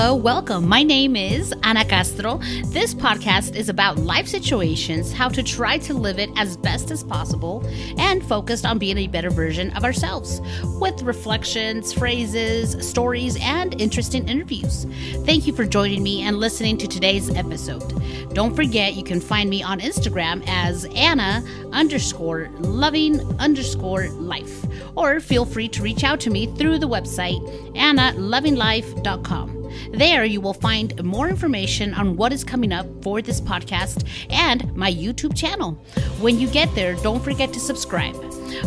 Hello, welcome. My name is Ana Castro. This podcast is about life situations, how to try to live it as best as possible, and focused on being a better version of ourselves with reflections, phrases, stories, and interesting interviews. Thank you for joining me and listening to today's episode. Don't forget you can find me on Instagram as Ana underscore loving underscore life, or feel free to reach out to me through the website analovinglife.com. There, you will find more information on what is coming up for this podcast and my YouTube channel. When you get there, don't forget to subscribe.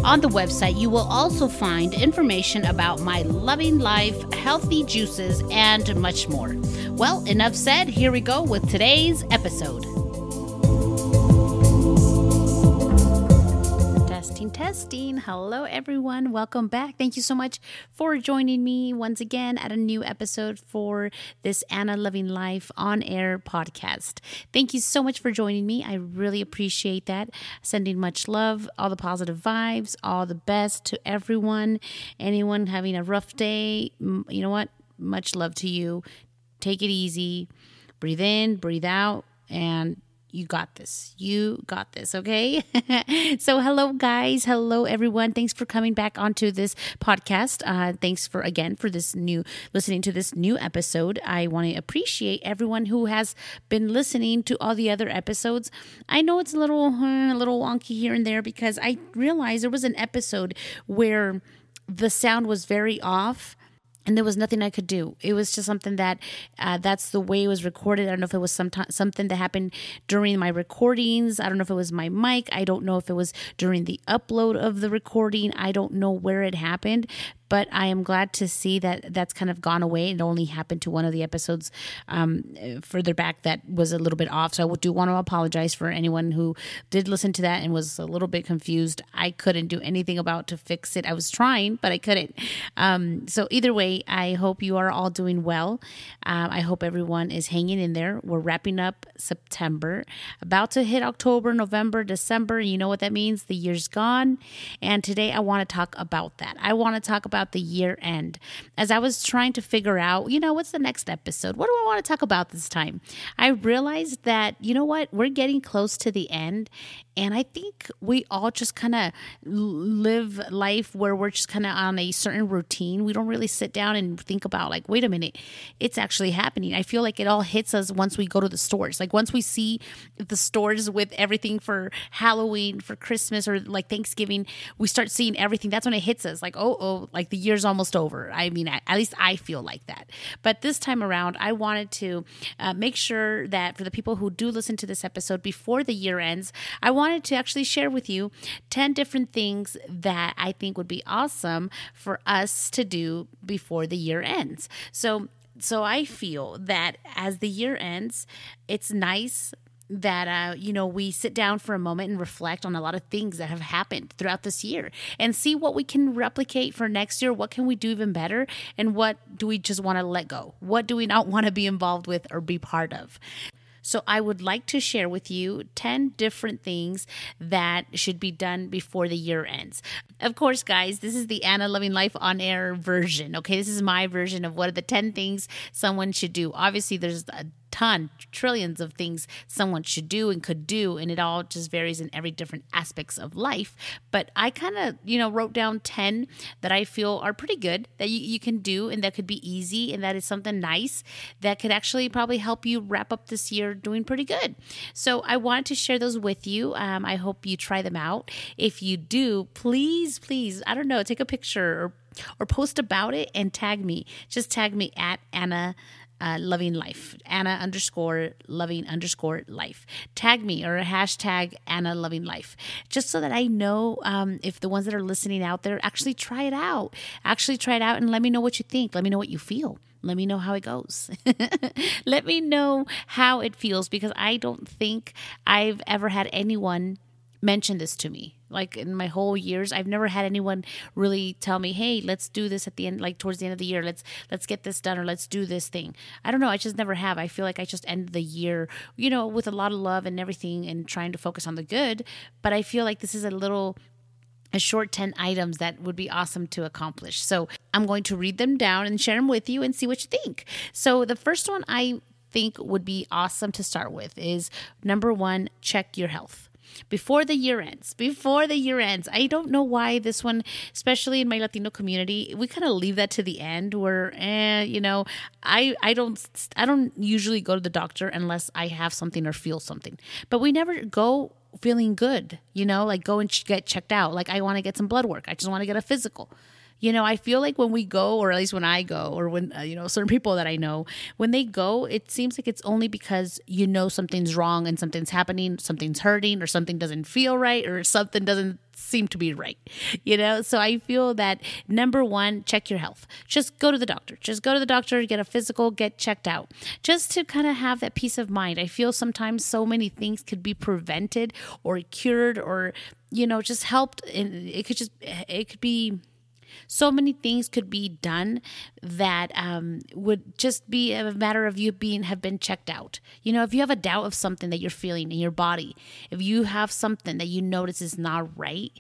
On the website, you will also find information about my loving life, healthy juices, and much more. Well, enough said. Here we go with today's episode. Testing. Hello, everyone. Welcome back. Thank you so much for joining me once again at a new episode for this Ana Loving Life on air podcast. Thank you so much for joining me. I really appreciate that. Sending much love, all the positive vibes, all the best to everyone. Anyone having a rough day, you know what? Much love to you. Take it easy. Breathe in, breathe out, and you got this. You got this, okay? so, hello, guys. Hello, everyone. Thanks for coming back onto this podcast. Uh, thanks for, again, for this new, listening to this new episode. I want to appreciate everyone who has been listening to all the other episodes. I know it's a little, uh, a little wonky here and there because I realized there was an episode where the sound was very off and there was nothing I could do. It was just something that uh, that's the way it was recorded. I don't know if it was some t- something that happened during my recordings. I don't know if it was my mic. I don't know if it was during the upload of the recording. I don't know where it happened, but I am glad to see that that's kind of gone away. It only happened to one of the episodes um, further back that was a little bit off. So I do want to apologize for anyone who did listen to that and was a little bit confused. I couldn't do anything about to fix it. I was trying, but I couldn't. Um, so either way, I hope you are all doing well. Um, I hope everyone is hanging in there. We're wrapping up September, about to hit October, November, December. You know what that means? The year's gone. And today I want to talk about that. I want to talk about about the year end. As I was trying to figure out, you know, what's the next episode? What do I want to talk about this time? I realized that, you know what, we're getting close to the end. And I think we all just kind of live life where we're just kind of on a certain routine. We don't really sit down and think about, like, wait a minute, it's actually happening. I feel like it all hits us once we go to the stores. Like, once we see the stores with everything for Halloween, for Christmas, or like Thanksgiving, we start seeing everything. That's when it hits us. Like, oh, oh, like the year's almost over. I mean, at least I feel like that. But this time around, I wanted to uh, make sure that for the people who do listen to this episode before the year ends, I want wanted to actually share with you 10 different things that I think would be awesome for us to do before the year ends. So, so I feel that as the year ends, it's nice that uh, you know we sit down for a moment and reflect on a lot of things that have happened throughout this year and see what we can replicate for next year. What can we do even better? And what do we just want to let go? What do we not want to be involved with or be part of so I would like to share with you 10 different things that should be done before the year ends. Of course, guys, this is the Ana Loving Life on air version. Okay, this is my version of what are the 10 things someone should do. Obviously, there's a ton, trillions of things someone should do and could do, and it all just varies in every different aspects of life. But I kind of, you know, wrote down 10 that I feel are pretty good that you, you can do and that could be easy and that is something nice that could actually probably help you wrap up this year doing pretty good. So I wanted to share those with you. Um, I hope you try them out. If you do, please, please, I don't know, take a picture or or post about it and tag me. Just tag me at Ana uh, loving life. Ana underscore loving underscore life. Tag me or hashtag ana loving life. Just so that i know um, if the ones that are listening out there actually try it out. Actually try it out and let me know what you think. Let me know what you feel. Let me know how it goes. let me know how it feels because I don't think I've ever had anyone mention this to me. Like in my whole years, I've never had anyone really tell me, "Hey, let's do this at the end, like towards the end of the year. Let's let's get this done or let's do this thing." I don't know. I just never have. I feel like I just end the year, you know, with a lot of love and everything, and trying to focus on the good. But I feel like this is a little a short 10 items that would be awesome to accomplish. So I'm going to read them down and share them with you and see what you think. So the first one I think would be awesome to start with is number one, check your health before the year ends. Before the year ends. I don't know why this one, especially in my Latino community, we kind of leave that to the end where eh, you know, I I don't I don't usually go to the doctor unless I have something or feel something. But we never go feeling good, you know, like go and get checked out. Like I want to get some blood work. I just want to get a physical. You know, I feel like when we go, or at least when I go, or when, uh, you know, certain people that I know, when they go, it seems like it's only because you know something's wrong and something's happening, something's hurting, or something doesn't feel right, or something doesn't seem to be right. You know, so I feel that number one, check your health. Just go to the doctor. Just go to the doctor, get a physical, get checked out, just to kind of have that peace of mind. I feel sometimes so many things could be prevented or cured or, you know, just helped. And it could just, it could be so many things could be done that um, would just be a matter of you being have been checked out. You know, if you have a doubt of something that you're feeling in your body, if you have something that you notice is not right,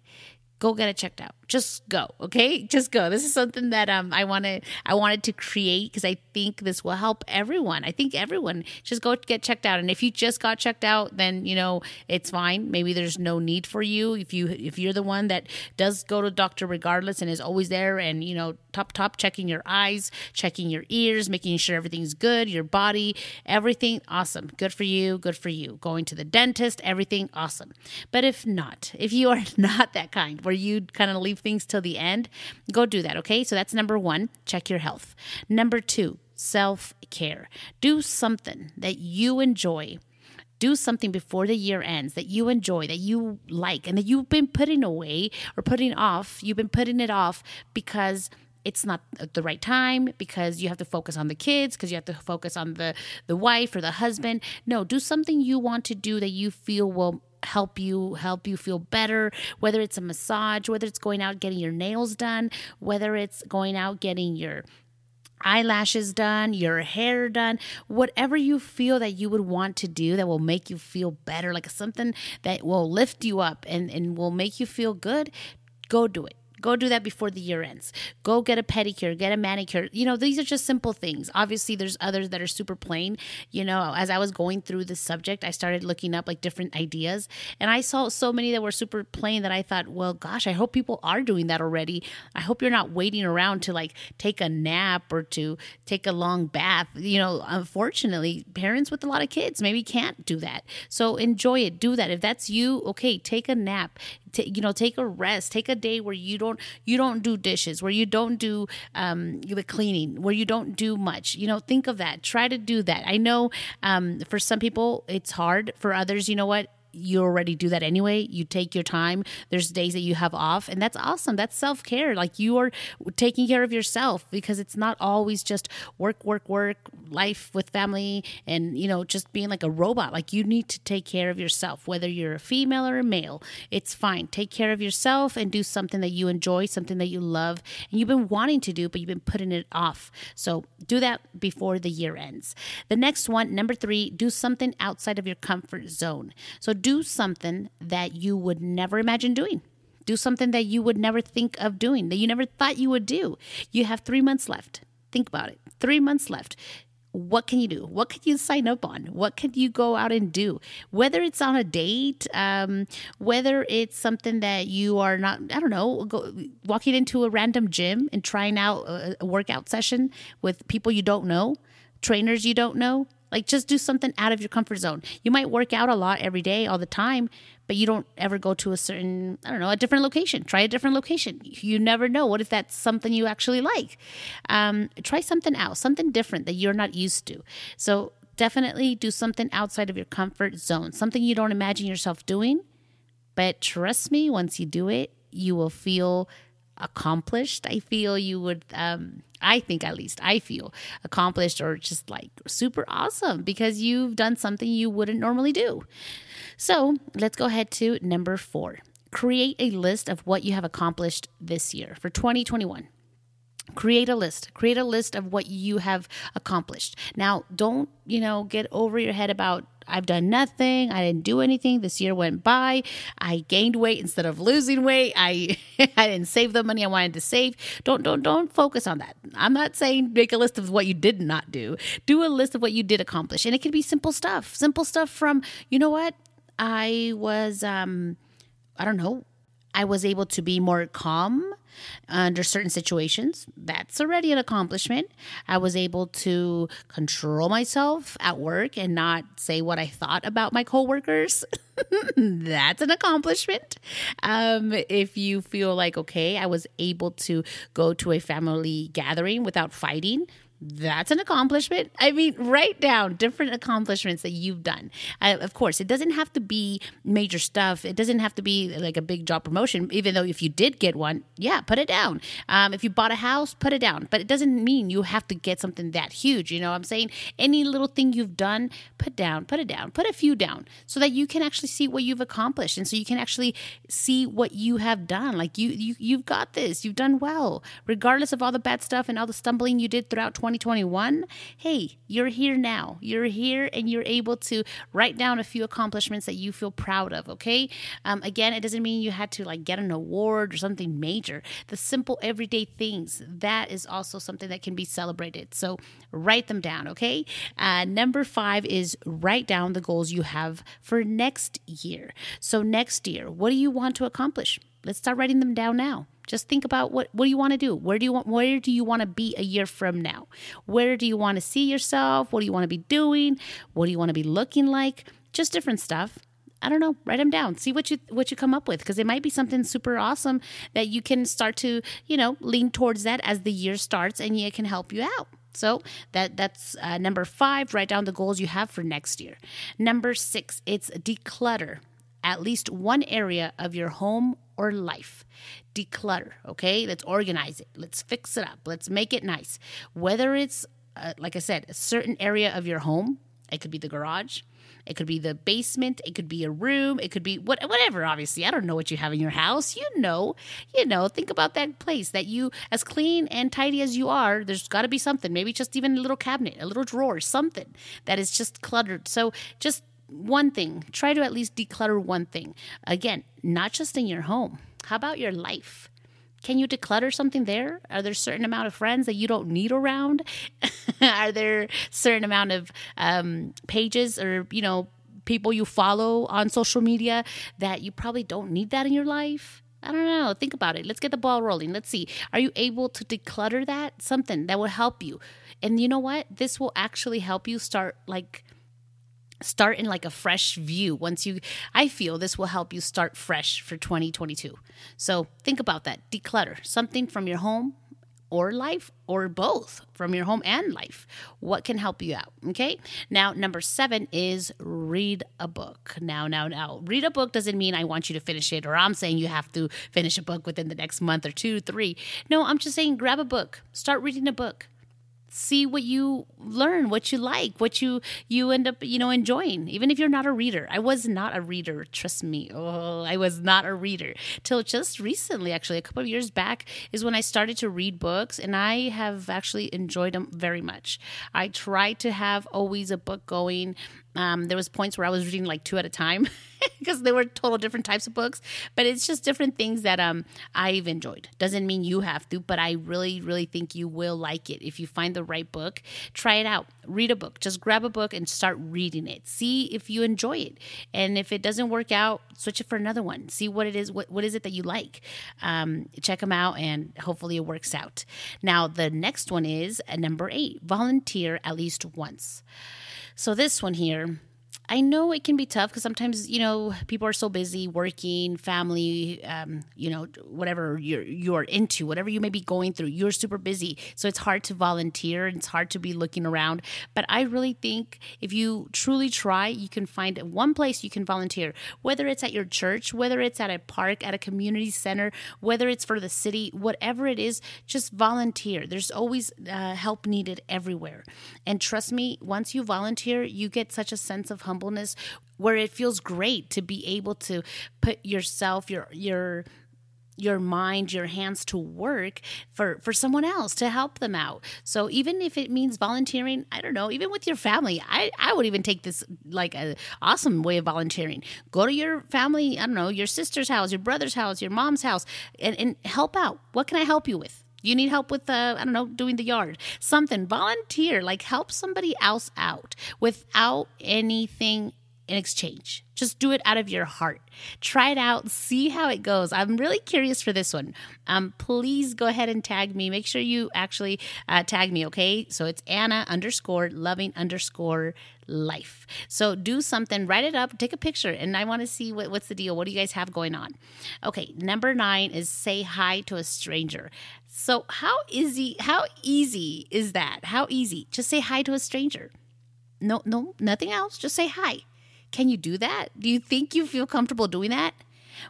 go get it checked out. Just go okay? Just go. This is something that um i want to i wanted to create because i think this will help everyone. I think everyone just go get checked out. And if you just got checked out then you know it's fine. Maybe there's no need for you. If you if you're the one that does go to doctor regardless and is always there and you know top top checking your eyes checking your ears making sure everything's good your body everything awesome. Good for you good for you. Going to the dentist everything awesome. But if not if you are not that kind where you kind of leave things till the end, go do that, okay? So that's number one, check your health. Number two, self care. Do something that you enjoy do something before the year ends that you enjoy, that you like, and that you've been putting away or putting off. You've been putting it off because it's not the right time because you have to focus on the kids because you have to focus on the the wife or the husband no do something you want to do that you feel will help you help you feel better whether it's a massage whether it's going out getting your nails done whether it's going out getting your eyelashes done, your hair done, whatever you feel that you would want to do that will make you feel better, like something that will lift you up and, and will make you feel good, go do it. Go do that before the year ends. Go get a pedicure, get a manicure. You know, these are just simple things. Obviously, there's others that are super plain. You know, as I was going through this subject, I started looking up like different ideas and I saw so many that were super plain that I thought, well, gosh, I hope people are doing that already. I hope you're not waiting around to like take a nap or to take a long bath. You know, unfortunately, parents with a lot of kids maybe can't do that. So enjoy it. Do that. If that's you, okay, take a nap t- you know take a rest take a day where you don't you don't do dishes where you don't do um, the cleaning where you don't do much you know think of that try to do that. I know um, for some people it's hard for others you know what you already do that anyway. You take your time. There's days that you have off, and that's awesome. That's self care. Like you are taking care of yourself because it's not always just work, work, work, life with family, and you know, just being like a robot. Like you need to take care of yourself, whether you're a female or a male. It's fine. Take care of yourself and do something that you enjoy, something that you love, and you've been wanting to do, but you've been putting it off. So do that before the year ends. The next one, number three, do something outside of your comfort zone. So do something that you would never imagine doing. Do something that you would never think of doing, that you never thought you would do. You have three months left. Think about it. Three months left what can you do? What can you sign up on? What can you go out and do? Whether it's on a date, um, whether it's something that you are not, I don't know, go, walking into a random gym and trying out a, a workout session with people you don't know, trainers you don't know, like just do something out of your comfort zone. You might work out a lot every day, all the time, but you don't ever go to a certain, I don't know, a different location. Try a different location. You never know. What if that's something you actually like? Um, try something else, something different that you're not used to. So definitely do something outside of your comfort zone, something you don't imagine yourself doing. But trust me, once you do it, you will feel accomplished. I feel you would, um, I think at least, I feel accomplished or just like super awesome because you've done something you wouldn't normally do. So let's go ahead to number four create a list of what you have accomplished this year for 2021. Create a list create a list of what you have accomplished now don't you know get over your head about I've done nothing. I didn't do anything. This year went by. I gained weight instead of losing weight. I I didn't save the money I wanted to save. Don't don't don't focus on that. I'm not saying make a list of what you did not do. Do a list of what you did accomplish. And it can be simple stuff. Simple stuff from, you know what? I was um I don't know. I was able to be more calm under certain situations. That's already an accomplishment. I was able to control myself at work and not say what I thought about my coworkers. That's an accomplishment. Um, if you feel like, okay, I was able to go to a family gathering without fighting, that's an accomplishment. I mean, write down different accomplishments that you've done. Uh, of course, it doesn't have to be major stuff. It doesn't have to be like a big job promotion, even though if you did get one, yeah, put it down. Um, if you bought a house, put it down. But it doesn't mean you have to get something that huge. You know what I'm saying? Any little thing you've done, put down, put it down, put a few down so that you can actually see what you've accomplished. And so you can actually see what you have done. Like you, you you've got this, you've done well, regardless of all the bad stuff and all the stumbling you did throughout 20 2021, hey, you're here now. You're here and you're able to write down a few accomplishments that you feel proud of, okay? Um, again, it doesn't mean you had to like get an award or something major. The simple everyday things, that is also something that can be celebrated. So write them down, okay? Uh, number five is write down the goals you have for next year. So, next year, what do you want to accomplish? Let's start writing them down now. Just think about what what do you want to do? Where do you want where do you want to be a year from now? Where do you want to see yourself? What do you want to be doing? What do you want to be looking like? Just different stuff. I don't know, write them down. See what you what you come up with because it might be something super awesome that you can start to, you know, lean towards that as the year starts and it can help you out. So that that's uh, number 5, write down the goals you have for next year. Number 6, it's declutter at least one area of your home or life. Declutter, okay? Let's organize it. Let's fix it up. Let's make it nice. Whether it's, uh, like I said, a certain area of your home, it could be the garage, it could be the basement, it could be a room, it could be what, whatever, obviously. I don't know what you have in your house. You know, you know, think about that place that you, as clean and tidy as you are, there's got to be something, maybe just even a little cabinet, a little drawer, something that is just cluttered. So just one thing. Try to at least declutter one thing. Again, not just in your home. How about your life? Can you declutter something there? Are there certain amount of friends that you don't need around? Are there certain amount of um, pages or you know people you follow on social media that you probably don't need that in your life? I don't know. Think about it. Let's get the ball rolling. Let's see. Are you able to declutter that? Something that will help you. And you know what? This will actually help you start like start in like a fresh view. Once you i feel this will help you start fresh for 2022 so think about that. Declutter. Something from your home or life or both from your home and life. What can help you out okay? Now number seven is read a book. Now now now. Read a book doesn't mean i want you to finish it or i'm saying you have to finish a book within the next month or two three. No i'm just saying grab a book. Start reading a book see what you learn what you like what you you end up you know enjoying even if you're not a reader. I was not a reader trust me. Oh i was not a reader till just recently actually. A couple of years back is when i started to read books and i have actually enjoyed them very much. I try to have always a book going. Um, there was points where I was reading like two at a time because they were total different types of books. But it's just different things that um, I've enjoyed. Doesn't mean you have to, but I really, really think you will like it if you find the right book. Try it out. Read a book. Just grab a book and start reading it. See if you enjoy it, and if it doesn't work out, switch it for another one. See what it is. What what is it that you like? Um, check them out, and hopefully it works out. Now the next one is uh, number eight: volunteer at least once. So this one here, I know it can be tough because sometimes you know people are so busy working, family, um, you know, whatever you're you're into, whatever you may be going through, you're super busy, so it's hard to volunteer and it's hard to be looking around. But I really think if you truly try, you can find one place you can volunteer, whether it's at your church, whether it's at a park, at a community center, whether it's for the city, whatever it is, just volunteer. There's always uh, help needed everywhere, and trust me, once you volunteer, you get such a sense of humbleness where it feels great to be able to put yourself your your your mind, your hands to work for for someone else to help them out. So even if it means volunteering, I don't know, even with your family, I I would even take this like a awesome way of volunteering. Go to your family, I don't know, your sister's house, your brother's house, your mom's house, and, and help out. What can I help you with? You need help with, uh, I don't know, doing the yard, something. Volunteer, like help somebody else out without anything in exchange. Just do it out of your heart. Try it out, see how it goes. I'm really curious for this one. Um, please go ahead and tag me. Make sure you actually uh, tag me, okay? So it's Ana underscore loving underscore life. So do something, write it up, take a picture, and I want to see what, what's the deal. What do you guys have going on? Okay, number nine is say hi to a stranger. So how easy? How easy is that? How easy? Just say hi to a stranger. No, no, nothing else. Just say hi. Can you do that? Do you think you feel comfortable doing that?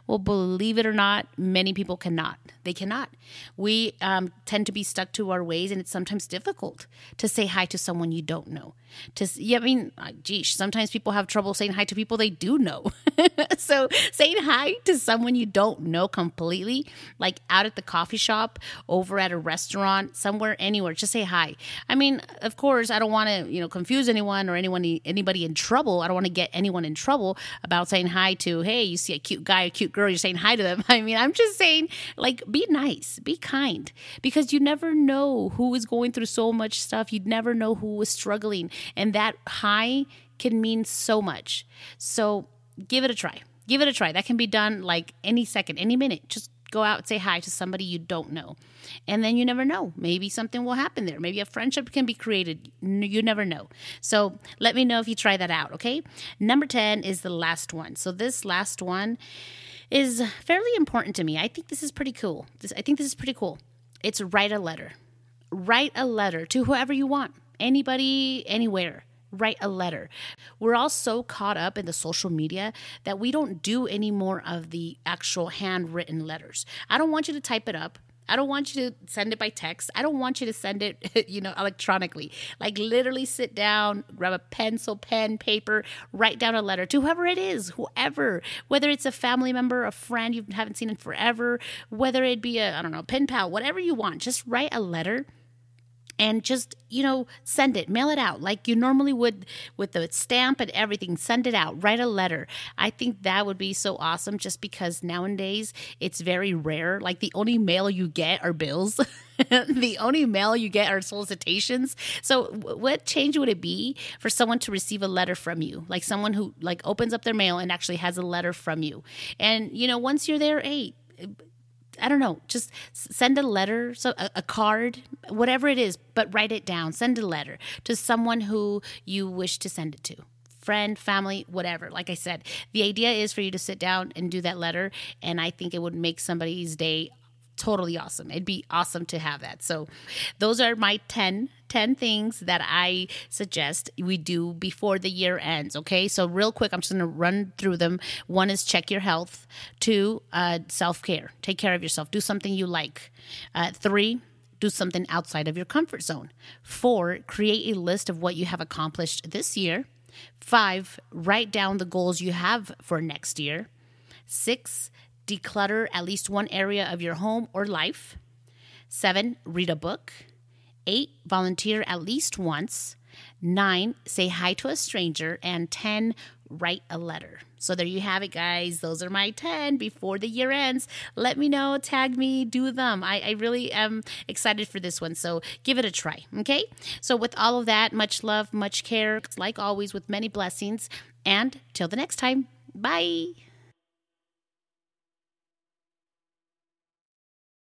Well, believe it or not, many people cannot. They cannot. We um, tend to be stuck to our ways, and it's sometimes difficult to say hi to someone you don't know. To yeah, I mean, uh, geez, sometimes people have trouble saying hi to people they do know. so saying hi to someone you don't know completely, like out at the coffee shop, over at a restaurant, somewhere, anywhere, just say hi. I mean, of course, I don't want to you know confuse anyone or anyone anybody in trouble. I don't want to get anyone in trouble about saying hi to. Hey, you see a cute guy, a cute girl, you're saying hi to them. I mean, I'm just saying, like, be nice, be kind, because you never know who is going through so much stuff. You'd never know who is struggling. And that hi can mean so much. So give it a try. Give it a try. That can be done like any second, any minute. Just go out and say hi to somebody you don't know. And then you never know. Maybe something will happen there. Maybe a friendship can be created. You never know. So let me know if you try that out, okay? Number 10 is the last one. So this last one is fairly important to me. I think this is pretty cool. This, I think this is pretty cool. It's write a letter. Write a letter to whoever you want, anybody, anywhere write a letter. We're all so caught up in the social media that we don't do any more of the actual handwritten letters. I don't want you to type it up. I don't want you to send it by text. I don't want you to send it, you know, electronically. Like literally sit down, grab a pencil, pen, paper, write down a letter to whoever it is, whoever, whether it's a family member, a friend you haven't seen in forever, whether it be a, I don't know, pen pal, whatever you want. Just write a letter and just you know send it. Mail it out like you normally would with the stamp and everything. Send it out. Write a letter. I think that would be so awesome just because nowadays it's very rare. Like the only mail you get are bills. The only mail you get are solicitations. So what change would it be for someone to receive a letter from you? Like someone who like opens up their mail and actually has a letter from you. And you know once you're there hey I don't know, just send a letter, so a, a, card, whatever it is, but write it down. Send a letter to someone who you wish to send it to. Friend, family, whatever. Like I said, the idea is for you to sit down and do that letter. And I think it would make somebody's day totally awesome. It'd be awesome to have that. So, those are my 10 10 things that I suggest we do before the year ends. Okay. So, real quick, I'm just going to run through them. One is check your health. Two, uh, self care. Take care of yourself. Do something you like. Uh, three, do something outside of your comfort zone. Four, create a list of what you have accomplished this year. Five, write down the goals you have for next year. Six, declutter at least one area of your home or life. Seven, read a book. Eight, volunteer at least once. Nine, say hi to a stranger. And 10, write a letter. So there you have it, guys. Those are my 10 before the year ends. Let me know, tag me, do them. I, I really am excited for this one. So give it a try. Okay. So with all of that, much love, much care, like always, with many blessings. And till the next time, bye.